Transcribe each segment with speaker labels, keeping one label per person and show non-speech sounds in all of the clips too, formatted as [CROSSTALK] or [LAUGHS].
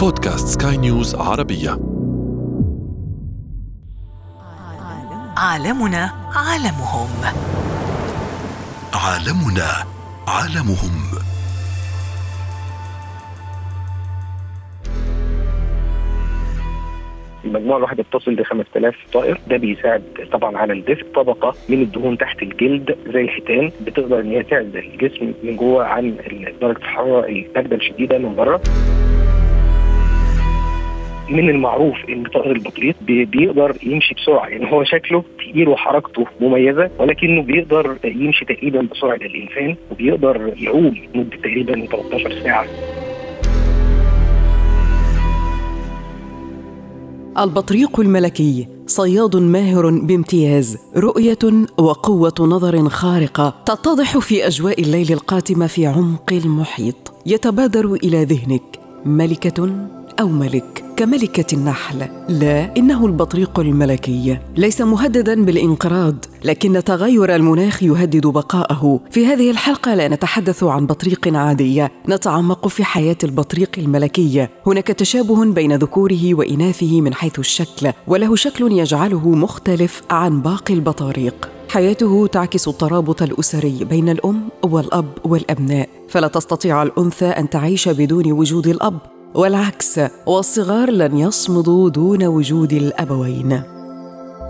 Speaker 1: بودكاست سكاي نيوز عربية.
Speaker 2: عالمنا عالمهم.
Speaker 1: عالمنا عالمهم.
Speaker 3: المجموعه الواحدة بتصل ل 5000 طائر. ده بيساعد طبعا على الدفء طبقة من الدهون تحت الجلد زي الحيتان بتقدر إن هي تعزل الجسم من جوه عن درجه الحرارة البارده الشديده من بره. من المعروف إن طائر البطريق بي- بيقدر يمشي بسرعة. يعني هو شكله تقيل وحركته مميزة ولكنه بيقدر يمشي تقريبا بسرعة الانسان وبيقدر يعوم مده تقريبا 13 ساعة.
Speaker 4: البطريق الملكي صياد ماهر بامتياز رؤية وقوة نظر خارقة تتضح في أجواء الليل القاتمة في عمق المحيط. يتبادر إلى ذهنك ملكة أو ملك؟ كملكه النحل. لا إنه البطريق الملكي. ليس مهددا بالإنقراض لكن تغير المناخ يهدد بقاءه. في هذه الحلقة لا نتحدث عن بطريق عاديه نتعمق في حياة البطريق الملكي. هناك تشابه بين ذكوره وإناثه من حيث الشكل وله شكل يجعله مختلف عن باقي البطاريق. حياته تعكس الترابط الأسري بين الأم والأب والأبناء. فلا تستطيع الأنثى أن تعيش بدون وجود الأب. والعكس والصغار لن يصمدوا دون وجود الأبوين.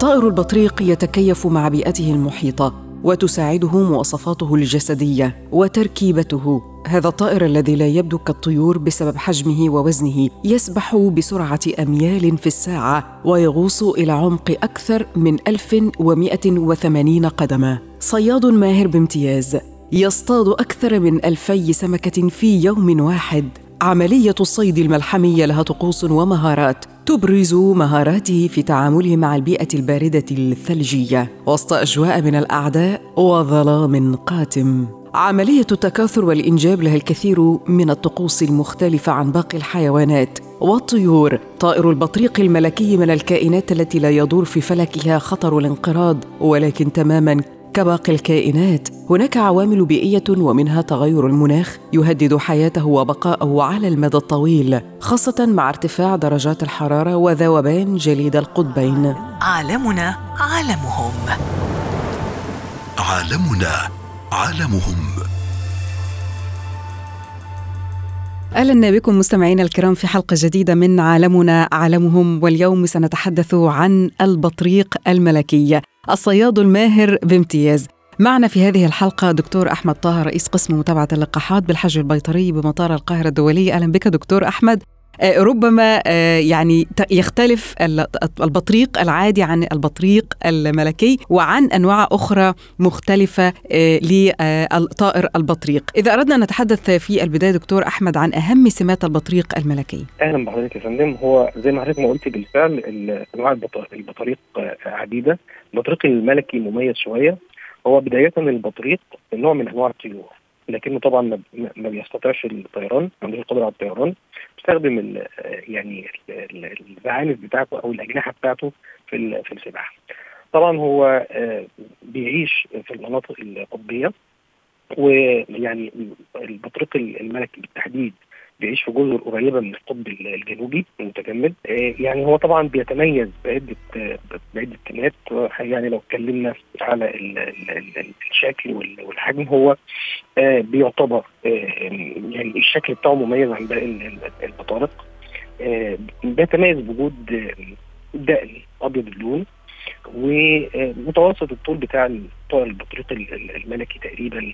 Speaker 4: طائر البطريق يتكيف مع بيئته المحيطة وتساعده مواصفاته الجسدية وتركيبته. هذا الطائر الذي لا يبدو كالطيور بسبب حجمه ووزنه يسبح بسرعة أميال في الساعة ويغوص إلى عمق أكثر من 1180 قدما صياد ماهر بامتياز يصطاد أكثر من ألفي سمكة في يوم واحد. عملية الصيد الملحمية لها طقوس ومهارات تبرز مهاراته في تعامله مع البيئة الباردة الثلجية وسط أجواء من الأعداء وظلام قاتم. عملية التكاثر والإنجاب لها الكثير من الطقوس المختلفة عن باقي الحيوانات والطيور طائر البطريق الملكي من الكائنات التي لا يدور في فلكها خطر الانقراض ولكن تماما كباقي الكائنات هناك عوامل بيئية ومنها تغير المناخ يهدد حياته وبقاءه على المدى الطويل خاصة مع ارتفاع درجات الحرارة وذوبان جليد القطبين.
Speaker 2: عالمنا عالمهم.
Speaker 1: عالمنا عالمهم.
Speaker 4: أهلا بكم مستمعينا الكرام في حلقة جديدة من عالمنا عالمهم واليوم سنتحدث عن البطريق الملكي الصياد الماهر بامتياز. معنا في هذه الحلقة دكتور أحمد طه رئيس قسم متابعة اللقاحات بالحج البيطري بمطار القاهرة الدولي أهلا بك دكتور أحمد آه، ربما آه، يعني يختلف ال- البطريق العادي عن البطريق الملكي وعن أنواع أخرى مختلفة آه، للطائر البطريق. إذا أردنا أن نتحدث في البداية دكتور أحمد عن أهم سمات البطريق الملكي.
Speaker 3: أهلا بحضرتك يا فندم هو زي ما حضرتك ما قلتي بالفعل ال- أنواع البط- البطاريق آه، عديدة البطريق الملكي مميز شوية هو بداية البطريق نوع من أنواع الطيور لكنه طبعا ما- بيستطيعش الطيران ما عندوش القدرة على الطيران بيستخدم يعني ال- ال- الزعانف بتاعته أو الأجنحة بتاعته في في السباحة. طبعا هو آه، بيعيش في المناطق القطبية ويعني البطريق الملكي بالتحديد بيعيش في جزر قريبة من القطب الجنوبي المتجمد. آه، يعني هو طبعا بيتميز بعدة بعدة سمات يعني لو اتكلمنا على ال- ال- ال- الشكل وال- والحجم هو آه، بيعتبر آه، يعني الشكل بتاعه مميز عن باقي ال- ال- البطارق. بيتميز بوجود دقن أبيض اللون ومتوسط الطول بتاع الطائر البطريق ال- ال- الملكي تقريبا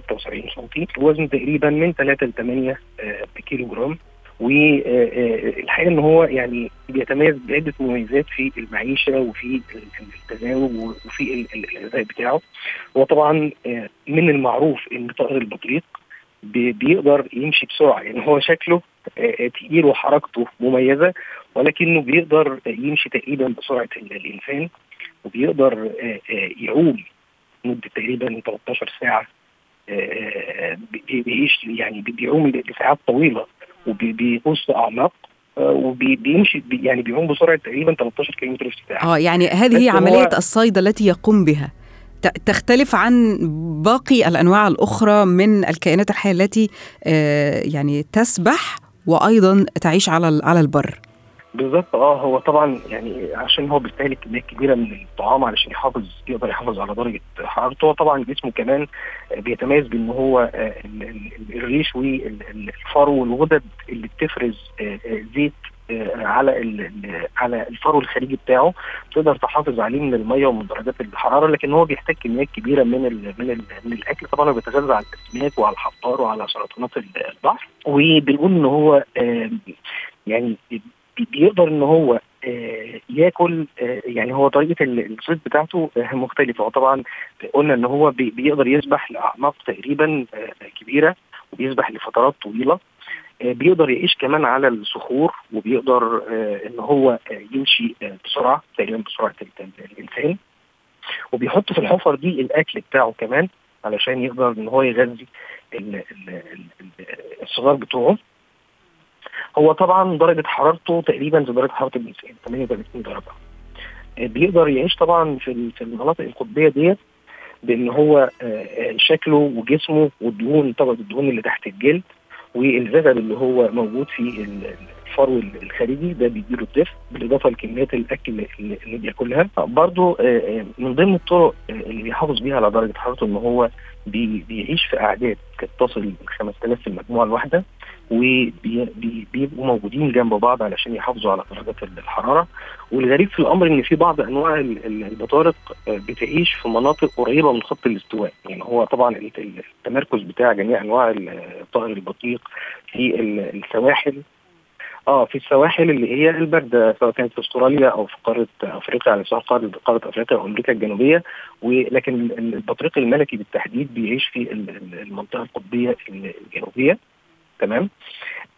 Speaker 3: 76 سم وزنه تقريبا من 3 ل 8 آه، بكيلو جرام والحقيقة إن هو يعني بيتميز بعدة مميزات في المعيشة وفي التزاوج وفي ال- ال- الغذاء بتاعه. هو طبعا آه، من المعروف إن طائر البطريق بي- بيقدر يمشي بسرعة. يعني هو شكله آه، تقيل وحركته مميزة ولكنه بيقدر يمشي تقريبا بسرعة ال- الإنسان وبيقدر آه، آه، يعوم مدة تقريبا 13 ساعة. آه، بيعيش يعني بي- بيعوم لساعات طويلة وبيغوص في أعماق آه، وبيمشي بي- يعني بيعوم بسرعة تقريبا 13 كم في الساعة.
Speaker 4: آه يعني هذه هي عملية الصيد التي يقوم بها. تختلف عن باقي الأنواع الأخرى من الكائنات الحية التي آه، يعني تسبح وأيضا تعيش على على البر.
Speaker 3: بالظبط. آه هو طبعا يعني عشان هو بيستهلك كميات كبيرة من الطعام علشان يحافظ يقدر يحافظ على درجة حرارته. هو طبعا جسمه كمان بيتميز بإن هو الريش والفرو والغدد اللي بتفرز زيت على على الفرو الخارجي بتاعه. تقدر تحافظ عليه من المية ومن درجات الحرارة لكن هو بيحتاج كميات كبيرة من ال من ال من الأكل طبعا بيتغذى على الاسماك وعلى الحبار وعلى سرطانات البحر. وبنقول إن هو يعني بيقدر إن هو ياكل يعني هو طريقة الصيد بتاعته مختلفة. وطبعا قلنا إن هو بيقدر يسبح لأعماق تقريبا كبيرة وبيسبح لفترات طويلة. بيقدر يعيش كمان على الصخور وبيقدر إن هو يمشي بسرعة تقريبا بسرعة الإنسان. وبيحط في الحفر دي الأكل بتاعه كمان علشان يقدر إن هو يغذي الصغار بتوعه. هو طبعا درجة حرارته تقريبا زي درجة حرارة الانسان 38 درجة. بيقدر يعيش طبعا في المناطق القطبية ديت بإن هو شكله وجسمه والدهون طبقة الدهون اللي تحت الجلد والزغل اللي هو موجود في الفرو الخارجي ده بيديله الدفء بالإضافة لكميات الأكل اللي بياكلها. برضه من ضمن الطرق اللي بيحافظ بيها على درجة حرارته إن هو بيعيش في أعداد قد تصل ل 5000 في المجموعة الواحدة وبيبقوا موجودين جنب بعض علشان يحافظوا على درجات الحرارة. والغريب في الأمر إن في بعض أنواع البطارق بتعيش في مناطق قريبة من خط الاستواء. يعني هو طبعا التمركز بتاع جميع أنواع الطائر البطيق في السواحل آه في السواحل اللي هي البارده سواء كانت في أستراليا أو في قارة أفريقيا على سواء قارة أفريقيا أو أمريكا الجنوبية. ولكن البطريق الملكي بالتحديد بيعيش في المنطقة القطبية الجنوبية. تمام؟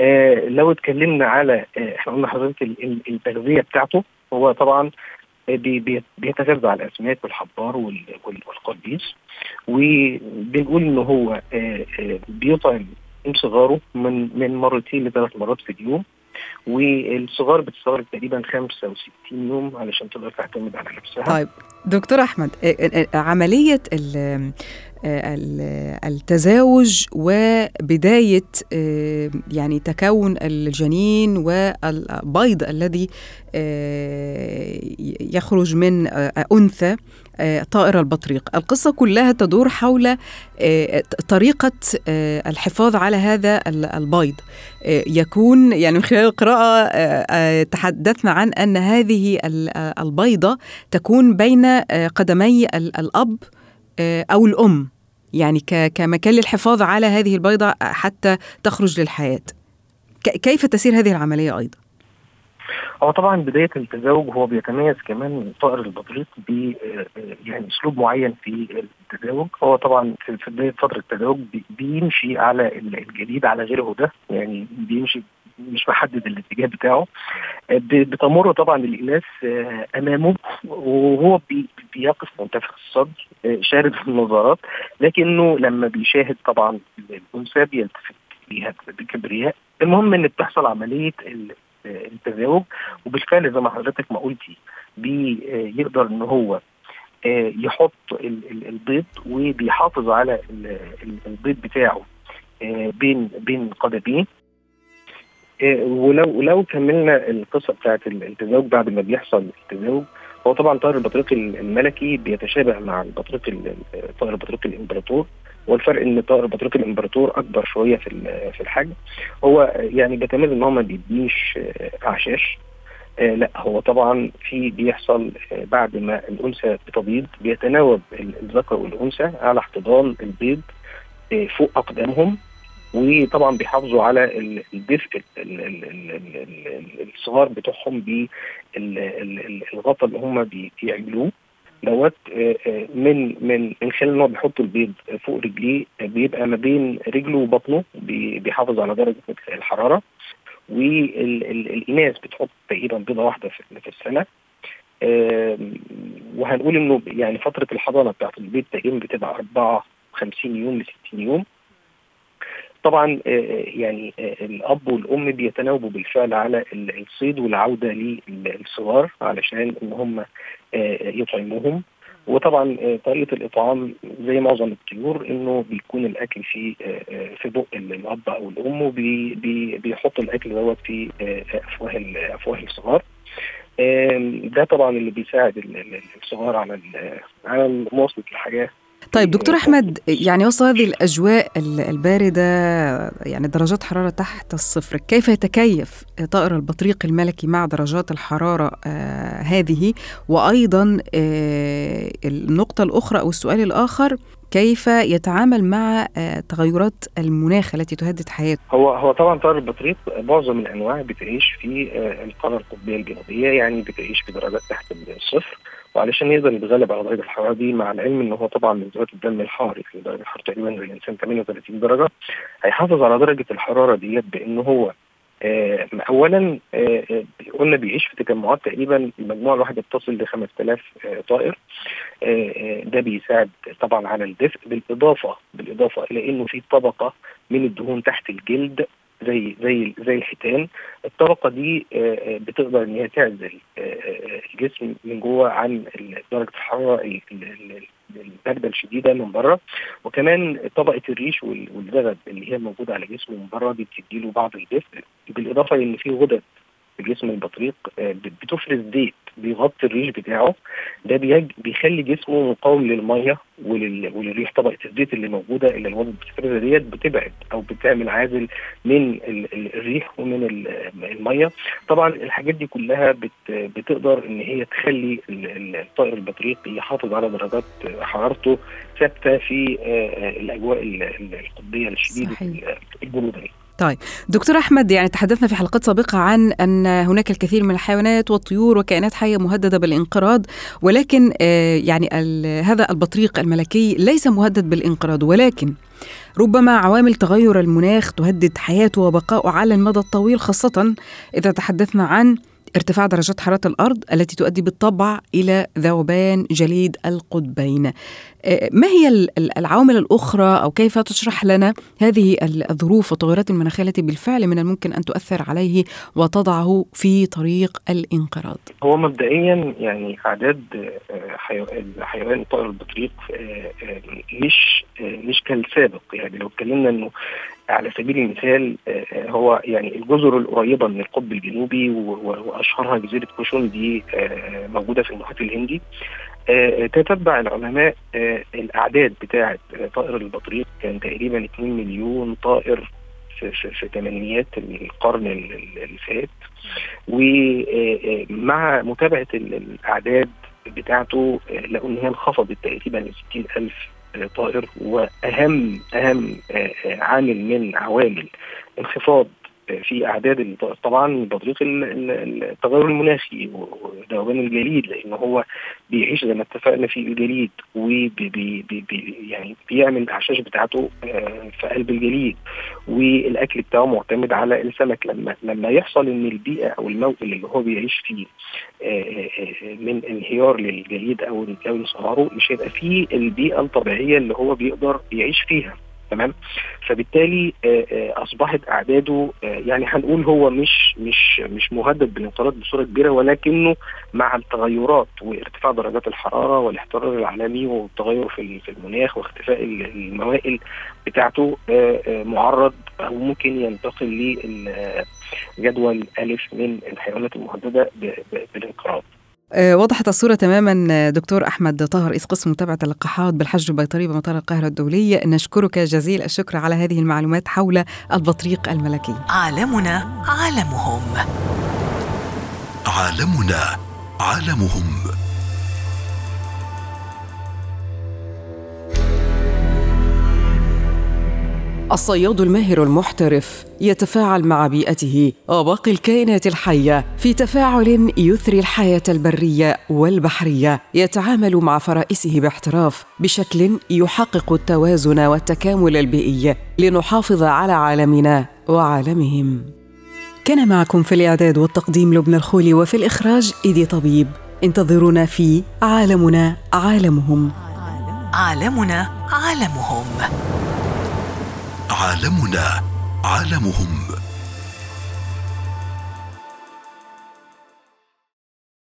Speaker 3: آه لو اتكلمنا على آه إحنا قلنا حضرتك التغذيه بتاعته. هو طبعا بي بي بيتغذى على الأسماك والحبار والقديس وبنقول ان هو آه بيطعم صغاره من من مرتين لثلاث مرات في اليوم. والصغار بتستغرق تقريبا 65 يوم علشان تقدر تعتمد على نفسها.
Speaker 4: طيب دكتور أحمد عملية التزاوج وبداية يعني تكون الجنين والبيض الذي يخرج من أنثى طائر البطريق. القصة كلها تدور حول طريقة الحفاظ على هذا البيض. يكون يعني من خلال القراءة تحدثنا عن أن هذه البيضة تكون بين قدمي الأب أو الأم. يعني كمكان للحفاظ على هذه البيضة حتى تخرج للحياة. كيف تسير هذه العملية أيضا؟
Speaker 3: هو طبعا بداية التزاوج هو بيتميز كمان طائر البطريق ب يعني أسلوب معين في التزاوج. هو طبعا في بداية فترة التزاوج بيمشي على الجديد على غير هداه يعني بيمشي مش محدد الاتجاه بتاعه. بتمر طبعا الإناث أمامه وهو بيقف منتفخ الصدر شارد [LAUGHS] النظرات لكنه لما بيشاهد طبعا الأنثى بيلتفت ليها بكبرياء. المهم إن بتحصل عملية التزاوج وبالفعل زي ما حضرتك ما قلتي بيقدر إن هو يحط البيض وبيحافظ على البيض بتاعه بين بين قدميه. ولو لو كملنا القصة بتاعت التزاوج بعد ما بيحصل التزاوج هو طبعا طائر البطريق الملكي بيتشابه مع البطريق طائر البطريق الإمبراطور. والفرق إن بطريق الإمبراطور أكبر شوية في في الحجم هو يعني بيتميز إن هو ما بيديش أعشاش. آه لا هو طبعا في بيحصل آه بعد ما الأنثى بتبيض بيتناوب الذكر والأنثى على احتضان البيض آه فوق أقدامهم. وطبعا بيحافظوا على الدفء الصغار بتوعهم بالغطاء اللي هم بيعملوه. دوت من من من خلال إن هو بيحط البيض فوق رجليه بيبقى ما بين رجله وبطنه بيحافظ على درجة الحرارة والاناث بتحط تقريبا بيضة واحدة في السنة. وهنقول إنه يعني فترة الحضانة بتاعت البيض تقريبا بتبقى 54 يوم ل 60 يوم. طبعا يعني الأب والأم بيتناوبوا بالفعل على الصيد والعودة للصغار علشان ان هم يطعموهم. وطبعا آه، طريقة الإطعام زي معظم الطيور إنه بيكون الأكل في آه، آه، في بق الأب أو الأم وبيحط الأكل دوت في آه، أفواه أفواه الصغار. ده طبعا اللي بيساعد ال- ال- الصغار على على مواصلة الحياة.
Speaker 5: طيب دكتور أحمد يعني وسط هذه الأجواء ال- الباردة يعني درجات حرارة تحت الصفر كيف يتكيف طائر البطريق الملكي مع درجات الحرارة آه هذه؟ وأيضا آه النقطة الأخرى أو السؤال الآخر كيف يتعامل مع آه تغيرات المناخ التي تهدد حياته؟
Speaker 3: هو هو طبعا طائر البطريق معظم الأنواع بتعيش في آه، القاره القطبية الجنوبية يعني بتعيش في درجات تحت الصفر وعلشان يقدر يتغلب على درجة الحرارة دي مع العلم إن هو طبعا من ذوات الدم الحار يعني درجة الحرارة تقريبا زي الإنسان 38 درجة هيحافظ على درجة الحرارة ديت بان هو اولا آه، آه، قلنا بيعيش في تجمعات تقريبا المجموعه الواحده بتصل ل 5000 آه، طائر. آه، آه، ده بيساعد طبعا على الدفء بالإضافة بالإضافة إلى إنه في طبقة من الدهون تحت الجلد زي زي زي الحيتان الطبقة دي آه، آه، بتقدر إن هي تعزل آه، الجسم من جوه عن درجة الحرارة ال- ال- ال- البارده الشديدة من بره. وكمان طبقة الريش وال- والزغب اللي هي موجودة على جسمه من بره دي بتديله بعض الدفء بالإضافة لإن في غدد في جسم البطريق بت- بتفرز زيت. بيغطي الريش بتاعه. ده بيج- بيخلي جسمه مقاوم للمية ولل... وللريح طبقة الزيت اللي موجودة اللي الغدد بتفرزها ديت بتبعد أو بتعمل عازل من ال... ال- الريح ومن ال- المية. طبعا الحاجات دي كلها بت... بتقدر إن هي تخلي ال- ال- الطائر البطريق يحافظ على درجات حرارته ثابتة في آه، آه، الأجواء ال- ال- القطبية الشديدة
Speaker 5: صحيح.
Speaker 3: دي.
Speaker 5: دكتور أحمد يعني تحدثنا في حلقات سابقة عن أن هناك الكثير من الحيوانات والطيور وكائنات حية مهددة بالانقراض ولكن آه، يعني هذا البطريق الملكي ليس مهدد بالانقراض ولكن ربما عوامل تغير المناخ تهدد حياته وبقائه على المدى الطويل خاصة إذا تحدثنا عن ارتفاع درجات حرارة الأرض التي تؤدي بالطبع إلى ذوبان جليد القطبين. آه، ما هي ال- ال- العوامل الأخرى أو كيف تشرح لنا هذه ال- الظروف والتغيرات المناخية التي بالفعل من الممكن أن تؤثر عليه وتضعه في طريق الانقراض؟
Speaker 3: هو مبدئيا يعني اعداد آه، حيو- الحيوان طائر البطريق آه، مش مش كالسابق. يعني لو اتكلمنا إنه على سبيل المثال آه، هو يعني الجزر القريبة من القطب الجنوبي و- و- وأشهرها جزيرة كوشون دي آه، موجودة في المحيط الهندي. آه، تتبع العلماء الأعداد بتاعة آه، طائر البطريق. كان تقريبا 2 مليون طائر في ثمانينيات القرن ال- ال- اللي فات. ومع متابعة ال- الأعداد بتاعته لقوا ان هي انخفضت تقريبا ل 60 ألف آه، طائر واهم أهم آه، آه، عامل من عوامل انخفاض في أعداد طبعا ال- التغير المناخي وذوبان الجليد لأن هو بيعيش زي ما اتفقنا في الجليد وبي بي بي بي يعني بيعمل الأعشاش بتاعته آه، في قلب الجليد والأكل بتاعه معتمد على السمك. لما لما يحصل إن البيئة أو الموئل اللي هو بيعيش فيه آه، آه، من انهيار للجليد أو أو انصهاره مش هيبقى فيه البيئة الطبيعية اللي هو بيقدر يعيش فيها. تمام فبالتالي آه، آه، أصبحت أعداده آه، يعني هنقول هو مش مش مش مهدد بالانقراض بصورة كبيرة ولكنه مع التغيرات وارتفاع درجات الحرارة والاحترار العالمي والتغير في في المناخ واختفاء ال- الموائل بتاعته معرض أو ممكن ينتقل لجدول ألف من الحيوانات المهددة بالانقراض.
Speaker 5: آه، وضحت الصورة تماما آه، دكتور أحمد طاهر رئيس قسم متابعة اللقاحات بالحج البيطري بمطار القاهرة الدولي. نشكرك جزيل الشكر على هذه المعلومات حول البطريق الملكي.
Speaker 2: عالمنا عالمهم.
Speaker 1: عالمنا عالمهم.
Speaker 4: الصياد الماهر المحترف يتفاعل مع بيئته وباقي الكائنات الحية في تفاعل يثري الحياة البرية والبحرية يتعامل مع فرائسه باحتراف بشكل يحقق التوازن والتكامل البيئي لنحافظ على عالمنا وعالمهم. كان معكم في الإعداد والتقديم لبنى الخولي وفي الإخراج إيدي طبيب. انتظرونا في عالمنا عالمهم.
Speaker 2: عالمنا عالمهم.
Speaker 1: عالمنا عالمهم.